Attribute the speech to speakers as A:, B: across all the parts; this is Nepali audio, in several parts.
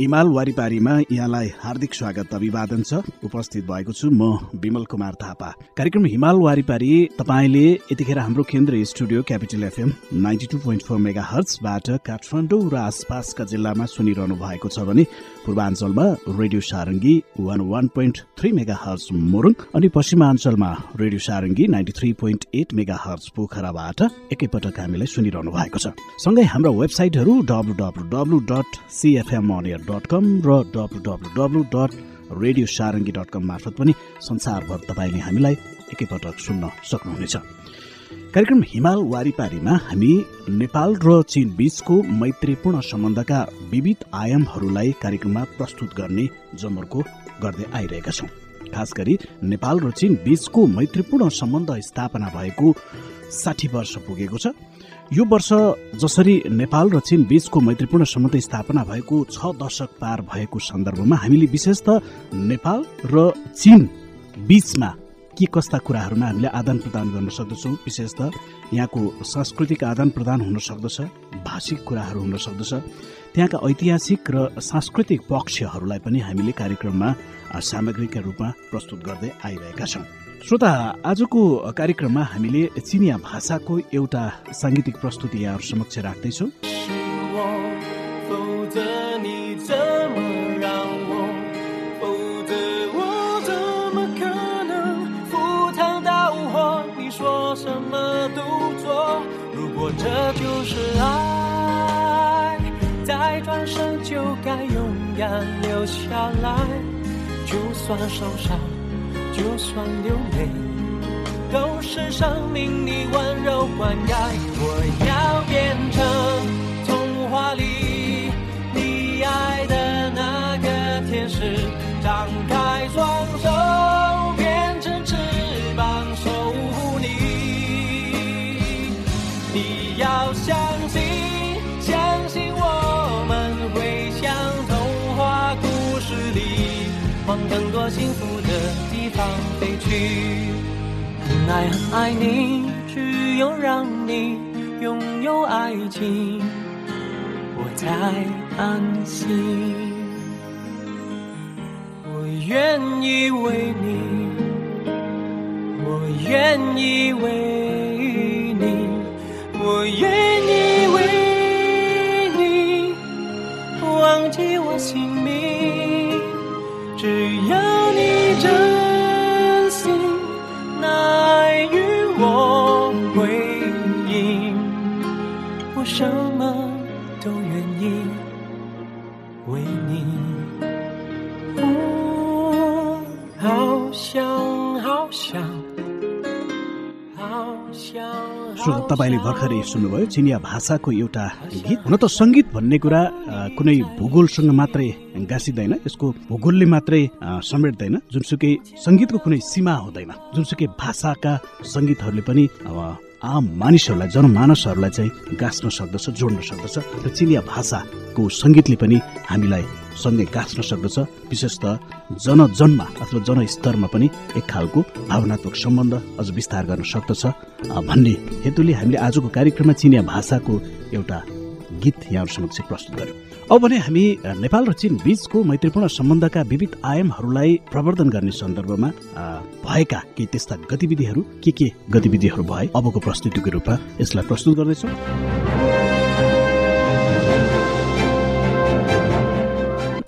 A: इमाल वारिपारीमा यहाँलाई हार्दिक स्वागत अभिवादन छ। उपस्थित भएको छु म विमल कुमार थापा। कार्यक्रम हिमाल वारिपारी तपाईँले यतिखेर हाम्रो केन्द्रीय studio capital FM ninety two point four mega हर्चबाट Kathmandu र आसपासका जिल्लामा सुनिरहनु भएको छ भने पूर्वाञ्चलमा radio Sarangi one one point three mega hertz Morang अनि पश्चिमाञ्चलमा radio Sarangi ninety three point eight mega hertz पोखराबाट एकैपटक हामीलाई सुनिरहनु भएको छ। सँगै हाम्रा वेबसाइटहरू W W W dot CFM dot com र W W W dot radio Sarangi dot com मार्फत पनि संसारभर तपाईँले हामीलाई एकैपटक सुन्न सक्नुहुनेछ। कार्यक्रम हिमाल वारिपारीमा हामी नेपाल र चीन बीचको मैत्रीपूर्ण सम्बन्धका विविध आयामहरूलाई कार्यक्रममा प्रस्तुत गर्ने जमर्को गर्दै आइरहेका छौँ। खास गरी नेपाल र चीन बीचको मैत्रीपूर्ण सम्बन्ध स्थापना भएको साठी वर्ष पुगेको छ। यो वर्ष जसरी नेपाल र चीन बीचको मैत्रीपूर्ण सम्बन्ध स्थापना भएको छ दशक पार भएको सन्दर्भमा हामीले विशेष त नेपाल र चीन बीचमा के कस्ता कुराहरूमा हामीले आदान प्रदान गर्न सक्दछौँ? विशेष त यहाँको सांस्कृतिक आदान प्रदान हुन सक्दछ भाषिक कुराहरू हुन सक्दछ। त्यहाँका ऐतिहासिक र सांस्कृतिक पक्षहरूलाई पनि हामीले कार्यक्रममा सामग्रीका रूपमा प्रस्तुत गर्दै आइरहेका छौँ। श्रोता आजको कार्यक्रममा हामीले चिनिया भाषाको एउटा साङ्गीतिक प्रस्तुति यहाँहरू समक्ष राख्दैछौँ।
B: 这就是爱，再转身就该勇敢留下来，就算受伤。就算流泪，都是生命里温柔灌溉。我要变成童话里你爱的那个天使，往更多幸福的地。方飞去，很爱很爱你，只有让你拥有爱情，我才安心。我愿意为你，我愿意为你，我愿意为你忘记我姓名，只要想。
A: तपाईँले भर्खरै सुन्नुभयो चिनिया भाषाको एउटा गीत हुन त सङ्गीत भन्ने कुरा कुनै भूगोलसँग मात्रै गाँसिँदैन यसको भूगोलले मात्रै समेट्दैन जुनसुकै सङ्गीतको कुनै सीमा हुँदैन जुनसुकै भाषाका सङ्गीतहरूले पनि आम मानिसहरूलाई जनमानसहरूलाई चाहिँ गाँच्न सक्दछ जोड्न सक्दछ र चिनिया भाषाको सङ्गीतले पनि हामीलाई सँगै गाँच्न सक्दछ विशेष त जनजनमा अथवा जनस्तरमा पनि एक खालको भावनात्मक सम्बन्ध अझ विस्तार गर्न सक्दछ। भन्ने हेतुले हामीले आजको कार्यक्रममा चिनिया भाषाको एउटा गीत यहाँहरू समक्ष प्रस्तुत गर्यौँ। अब भने हामी नेपाल र चीन बीचको मैत्रीपूर्ण सम्बन्धका विविध आयामहरूलाई प्रवर्धन गर्ने सन्दर्भमा भएका केही त्यस्ता गतिविधिहरू के के गतिविधिहरू भए अबको प्रस्तुतिको रूपमा यसलाई प्रस्तुत गर्दैछौँ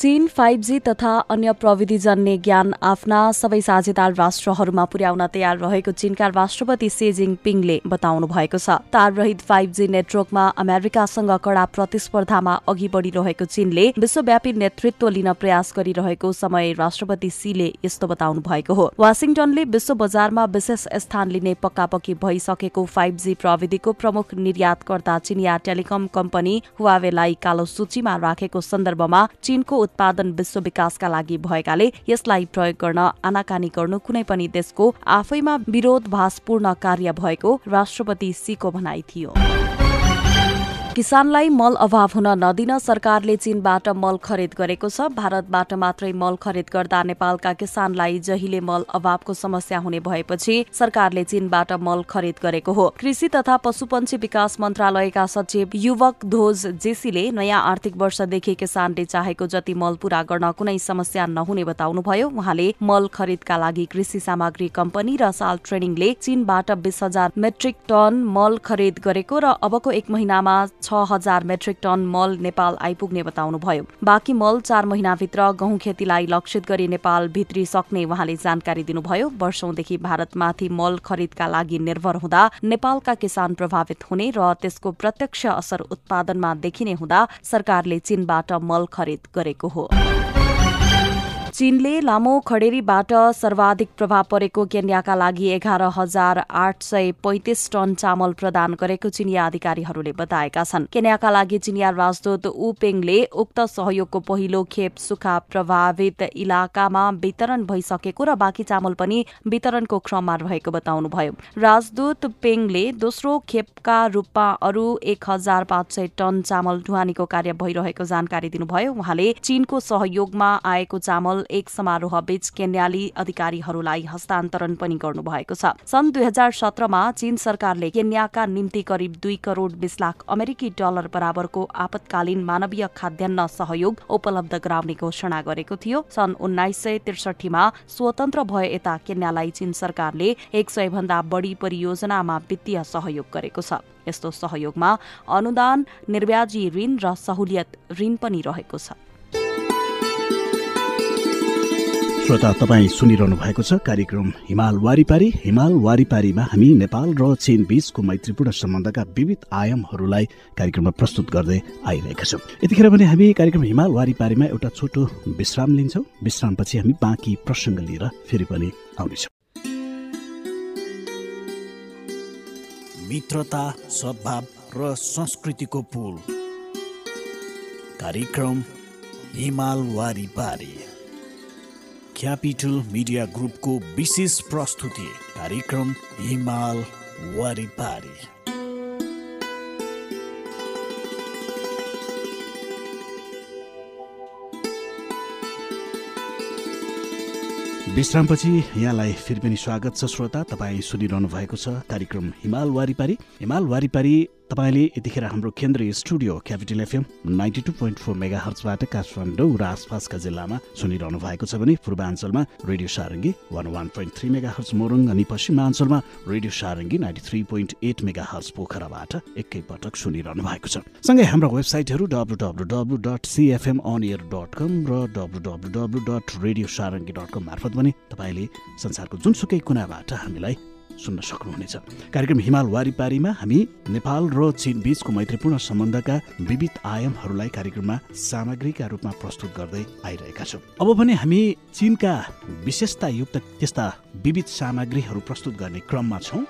C: चीन फाइभ जी तथा अन्य प्रविधिजन्य ज्ञान आफ्ना सबै साझेदार राष्ट्रहरूमा पुर्याउन तयार रहेको चीनका राष्ट्रपति सी जिङपिङले बताउनु भएको छ। ताररहित फाइभ जी नेटवर्कमा अमेरिकासँग कड़ा प्रतिस्पर्धामा अघि बढ़िरहेको चीनले विश्वव्यापी नेतृत्व लिन प्रयास गरिरहेको समय राष्ट्रपति सीले यस्तो बताउनु भएको हो। वासिङटनले विश्व बजारमा विशेष स्थान लिने पक्कापक्की भइसकेको फाइभ जी प्रविधिको प्रमुख निर्यातकर्ता चिनिया टेलिकम कम्पनी हुवावेलाई कालो सूचीमा राखेको सन्दर्भमा चीनको उत्पादन विश्व विकासका लागि भएकाले यसलाई प्रयोग गर्न आनाकानी गर्नु कुनै पनि देशको आफैमा विरोधभासपूर्ण कार्य भएको राष्ट्रपति सीको भनाइ थियो। किसानलाई मल अभाव हुन नदिन सरकारले चीनबाट मल खरिद गरेको छ। भारतबाट मात्रै मल खरिद गर्दा नेपालका किसानलाई जहिले मल अभावको समस्या हुने भएपछि सरकारले चीनबाट मल खरिद गरेको हो। कृषि तथा पशुपन्छी विकास मन्त्रालयका सचिव युवक ध्वज जेसीले नयाँ आर्थिक वर्षदेखि किसानले चाहेको जति मल पूरा गर्न कुनै समस्या नहुने बताउनुभयो। उहाँले मल खरिदका लागि कृषि सामग्री कम्पनी र साल ट्रेनिङले चीनबाट बीस हजार मेट्रिक टन मल खरिद गरेको र अबको एक महिनामा छ हजार मेट्रिक टन मल नेपाल आइपुग्ने बताउनुभयो। बाँकी मल चार महिनाभित्र गहुँ खेतीलाई लक्षित गरी नेपाल भित्री सक्ने उहाँले जानकारी दिनुभयो। वर्षौंदेखि भारतमाथि मल खरिदका लागि निर्भर हुँदा नेपालका किसान प्रभावित हुने र त्यसको प्रत्यक्ष असर उत्पादनमा देखिने हुँदा सरकारले चीनबाट मल खरिद गरेको हो। चीनले लामो खडेरीबाट सर्वाधिक प्रभाव परेको केन्याका लागि एघार हजार आठ सय पैंतिस टन चामल प्रदान गरेको चिनिया अधिकारीहरूले बताएका छन्। केन्याका लागि चिनिया राजदूत ऊ पेङले उक्त सहयोगको पहिलो खेप सुखा प्रभावित इलाकामा वितरण भइसकेको र बाँकी चामल पनि वितरणको क्रममा रहेको बताउनुभयो। राजदूत पेङले दोस्रो खेपका रूपमा अरू एक हजार पाँच सय टन चामल ढुवानीको कार्य भइरहेको जानकारी दिनुभयो। उहाँले चीनको सहयोगमा आएको चामल एक समारोह बीच केन्याली अधिकारीहरूलाई हस्तान्तरण पनि गर्नुभएको छ। सन् दुई हजार सत्रमा चीन सरकारले केन्याका निम्ति करिब दुई करोड़ बीस लाख अमेरिकी डलर बराबरको आपतकालीन मानवीय खाद्यान्न सहयोग उपलब्ध गराउने घोषणा गरेको थियो। सन् उन्नाइस सय त्रिसठीमा स्वतन्त्र भए यता केन्यालाई चीन सरकारले एक सय भन्दा बढ़ी परियोजनामा वित्तीय सहयोग गरेको छ। यस्तो सहयोगमा अनुदान निर्व्याजी ऋण र सहुलियत ऋण पनि रहेको छ।
A: श्रोता तपाईँ सुनिरहनु भएको छ कार्यक्रम हिमाल वारिपारी। हिमाल वारिपारीमा हामी नेपाल र चीन बीचको मैत्रीपूर्ण सम्बन्धका विविध आयामहरूलाई कार्यक्रममा प्रस्तुत गर्दै आइरहेका छौँ। यतिखेर भने हामी कार्यक्रम हिमाल वारिपारीमा एउटा छोटो विश्राम लिन्छौँ। विश्रामपछि हामी बाँकी प्रसङ्ग लिएर फेरि पनि आउनेछौँ। मित्रता सद्भाव र संस्कृतिको पुल। कार्यक्रम हिमाल वारिपारी। क्यापिटल मिडिया ग्रुपको विशेष प्रस्तुति कार्यक्रम हिमाल वारिपारी। विश्रामपछि यहाँलाई फेरि पनि स्वागत छ श्रोता। तपाईँ सुनिरहनु भएको छ कार्यक्रम हिमाल वारिपारी। हिमाल वारिपारी तपाईँले यतिखेर हाम्रो केन्द्रीय studio capital FM ninety two point four mega हर्चबाट Kathmandu र आसपासका जिल्लामा सुनिरहनु भएको छ भने पूर्वाञ्चलमा radio Sarangi one one point three mega hertz Morang अनि पश्चिमाञ्चलमा radio Sarangi ninety three point eight mega hertz पोखराबाट एकैपटक सुनिरहनु भएको छ। सँगै हाम्रो वेबसाइटहरू W W W dot CFM on air dot com र W W W dot radio Sarangi dot com मार्फत पनि तपाईँले संसारको जुनसुकै कुनाबाट हामीलाई सुन्न सक्नुहुनेछ। कार्यक्रम हिमाल वारिपारीमा हामी नेपाल र चीन बीचको मैत्रीपूर्ण सम्बन्धका विविध आयामहरूलाई कार्यक्रममा सामग्रीका रूपमा प्रस्तुत गर्दै आइरहेका छौँ। अब भने हामी चीनका विशेषतायुक्त त्यस्ता विविध सामग्रीहरू प्रस्तुत गर्ने क्रममा छौँ।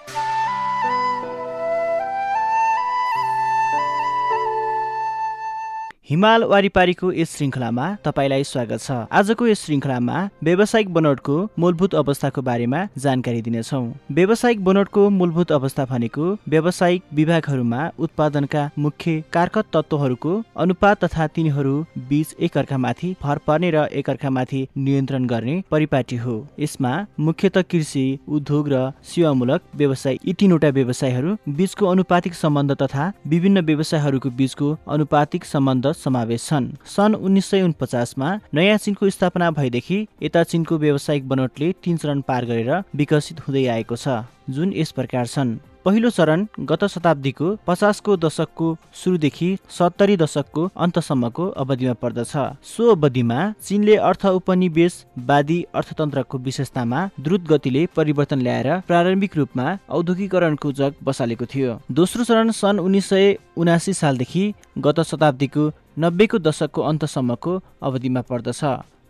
D: हिमाल वारिपारीको यस श्रृङ्खलामा तपाईँलाई स्वागत छ। आजको यस श्रृङ्खलामा व्यावसायिक बनोटको मूलभूत अवस्थाको बारेमा जानकारी दिनेछौँ। व्यावसायिक बनोटको मूलभूत अवस्था भनेको व्यावसायिक विभागहरूमा उत्पादनका मुख्य कारकत तत्त्वहरूको अनुपात तथा तिनीहरू बीच एकअर्कामाथि भर पर्ने र एकअर्कामाथि नियन्त्रण गर्ने परिपाटी हो। यसमा मुख्यत कृषि उद्योग र सेवामूलक व्यवसाय यी तिनवटा व्यवसायहरू बीचको अनुपातिक सम्बन्ध तथा विभिन्न व्यवसायहरूको बीचको अनुपातिक सम्बन्ध समावेश छन्। सन् उन्नाइस सय उनपचासमा नयाँ चिनको स्थापना भएदेखि यता चिनको व्यावसायिक बनोटले तीन चरण पार गरेर विकसित हुँदै आएको छ जुन यस प्रकार छन्। पहिलो चरण गत शताब्दीको पचासको दशकको सुरुदेखि सत्तरी दशकको अन्तसम्मको अवधिमा पर्दछ। सो अवधिमा चीनले अर्थ उपनिवेशवादी अर्थतन्त्रको विशेषतामा द्रुत गतिले परिवर्तन ल्याएर प्रारम्भिक रूपमा औद्योगिकरणको जग बसालेको थियो। दोस्रो चरण सन् उन्नाइस सय उनासी सालदेखि गत शताब्दीको नब्बेको दशकको अन्तसम्मको अवधिमा पर्दछ।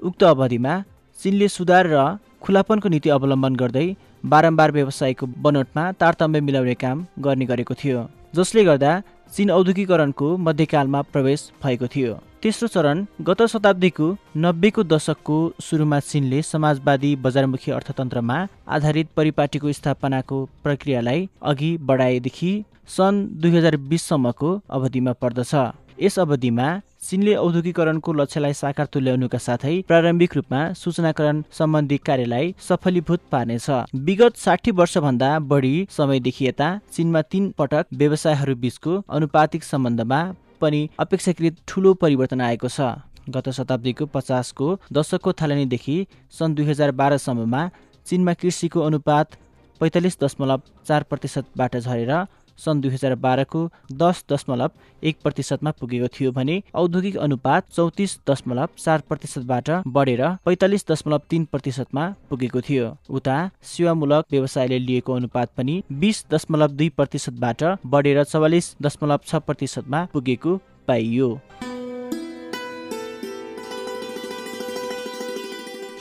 D: उक्त अवधिमा चीनले सुधार र खुलापनको नीति अवलम्बन गर्दै बारम्बार व्यवसायको बनोटमा तारतम्य मिलाउने काम गर्ने गरेको थियो जसले गर्दा चीन औद्योगिकरणको मध्यकालमा प्रवेश भएको थियो। तेस्रो चरण गत शताब्दीको नब्बेको दशकको सुरुमा चिनले समाजवादी बजारमुखी अर्थतन्त्रमा आधारित परिपाटीको स्थापनाको प्रक्रियालाई अघि बढाएदेखि सन् दुई हजार बिससम्मको अवधिमा पर्दछ। यस अवधिमा चिनले औद्योगिकरणको लक्ष्यलाई साकार तुल्याउनुका साथै प्रारम्भिक रूपमा सूचनाकरण सम्बन्धी कार्यलाई सफलीभूत पार्नेछ। विगत साठी वर्षभन्दा बढी समयदेखि यता चिनमा तीन पटक व्यवसायहरू बीचको अनुपातिक सम्बन्धमा पनि अपेक्षाकृत ठुलो परिवर्तन आएको छ। गत शताब्दीको पचासको दशकको थालनीदेखि सन् दुई हजार बाह्रसम्ममा चिनमा कृषिको अनुपात पैँतालिस दशमलव चार प्रतिशतबाट झरेर सन् दुई हजार बाह्रको दस दशमलव एक प्रतिशतमा पुगेको थियो भने औद्योगिक अनुपात चौतिस दशमलव चार प्रतिशतबाट बढेर पैँतालिस दशमलव तिन प्रतिशतमा पुगेको थियो। उता सेवामूलक व्यवसायले लिएको अनुपात पनि बिस दशमलव दुई प्रतिशतबाट बढेर चौवालिस दशमलव छ प्रतिशतमा पुगेको पाइयो।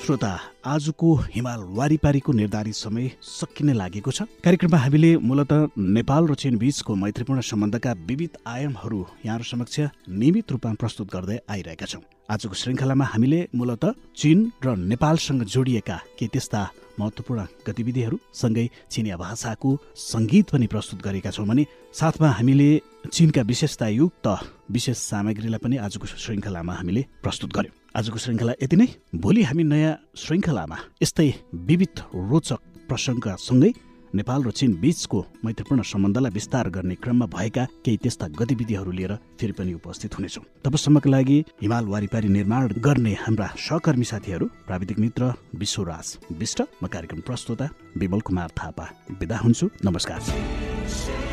A: श्रोता आजको हिमाल वारिपारीको निर्धारित समय सकिने लागेको छ। कार्यक्रममा हामीले मूलत नेपाल र चीन बीचको मैत्रीपूर्ण सम्बन्धका विविध आयामहरू यहाँहरू समक्ष नियमित रूपमा प्रस्तुत गर्दै आइरहेका छौँ। आजको श्रृङ्खलामा हामीले मूलत चीन र नेपालसँग जोडिएका के त्यस्ता महत्त्वपूर्ण गतिविधिहरू सँगै चिनिया भाषाको सङ्गीत पनि प्रस्तुत गरेका छौँ भने साथमा हामीले चिनका विशेषतायुक्त विशेष सामग्रीलाई पनि आजको श्रृङ्खलामा हामीले प्रस्तुत गर्यौँ। आजको श्रृङ्खला यति नै। भोलि हामी नयाँ श्रृङ्खलामा यस्तै विविध रोचक प्रसङ्गसँगै नेपाल र चीन बीचको मैत्रीपूर्ण सम्बन्धलाई विस्तार गर्ने क्रममा भएका केही त्यस्ता गतिविधिहरू लिएर फेरि पनि उपस्थित हुनेछौँ। तबसम्मका लागि हिमाल वारिपारी निर्माण गर्ने हाम्रा सहकर्मी साथीहरू प्राविधिक मित्र विश्वराज विष्ट म कार्यक्रम प्रस्तुता विमल कुमार थापा। विदा हुन्छु। नमस्कार।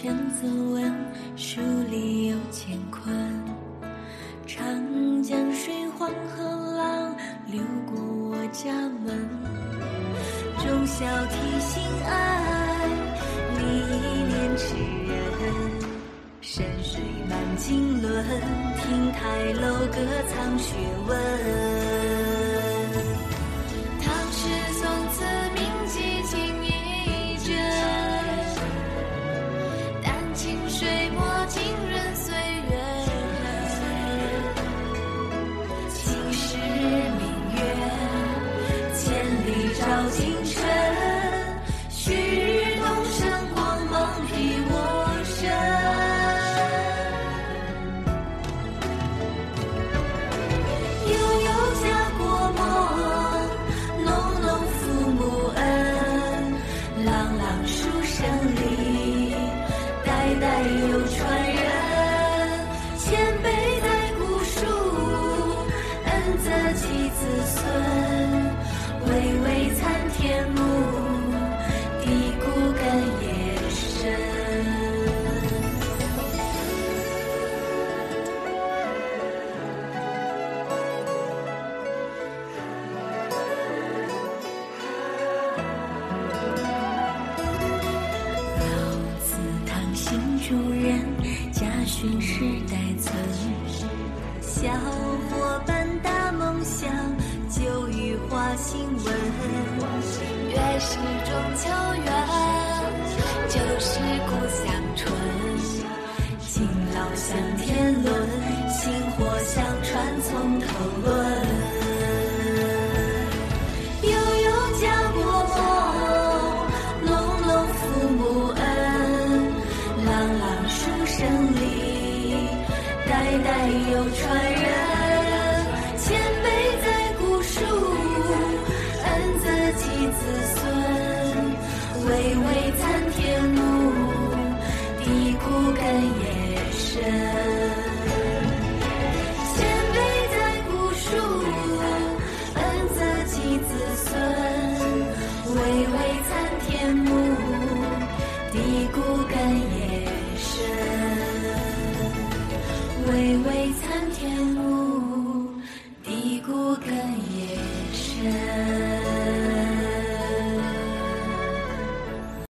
E: 千字文，书里有乾坤。长江水，黄河浪，流过我家门。忠孝悌心爱，你一念痴人。山水满经纶，亭台楼阁藏学问。群时代曾小伙伴大梦想，旧雨花新闻，月是中秋圆，就是故乡春，勤劳像天伦，薪火相传从头论。夜深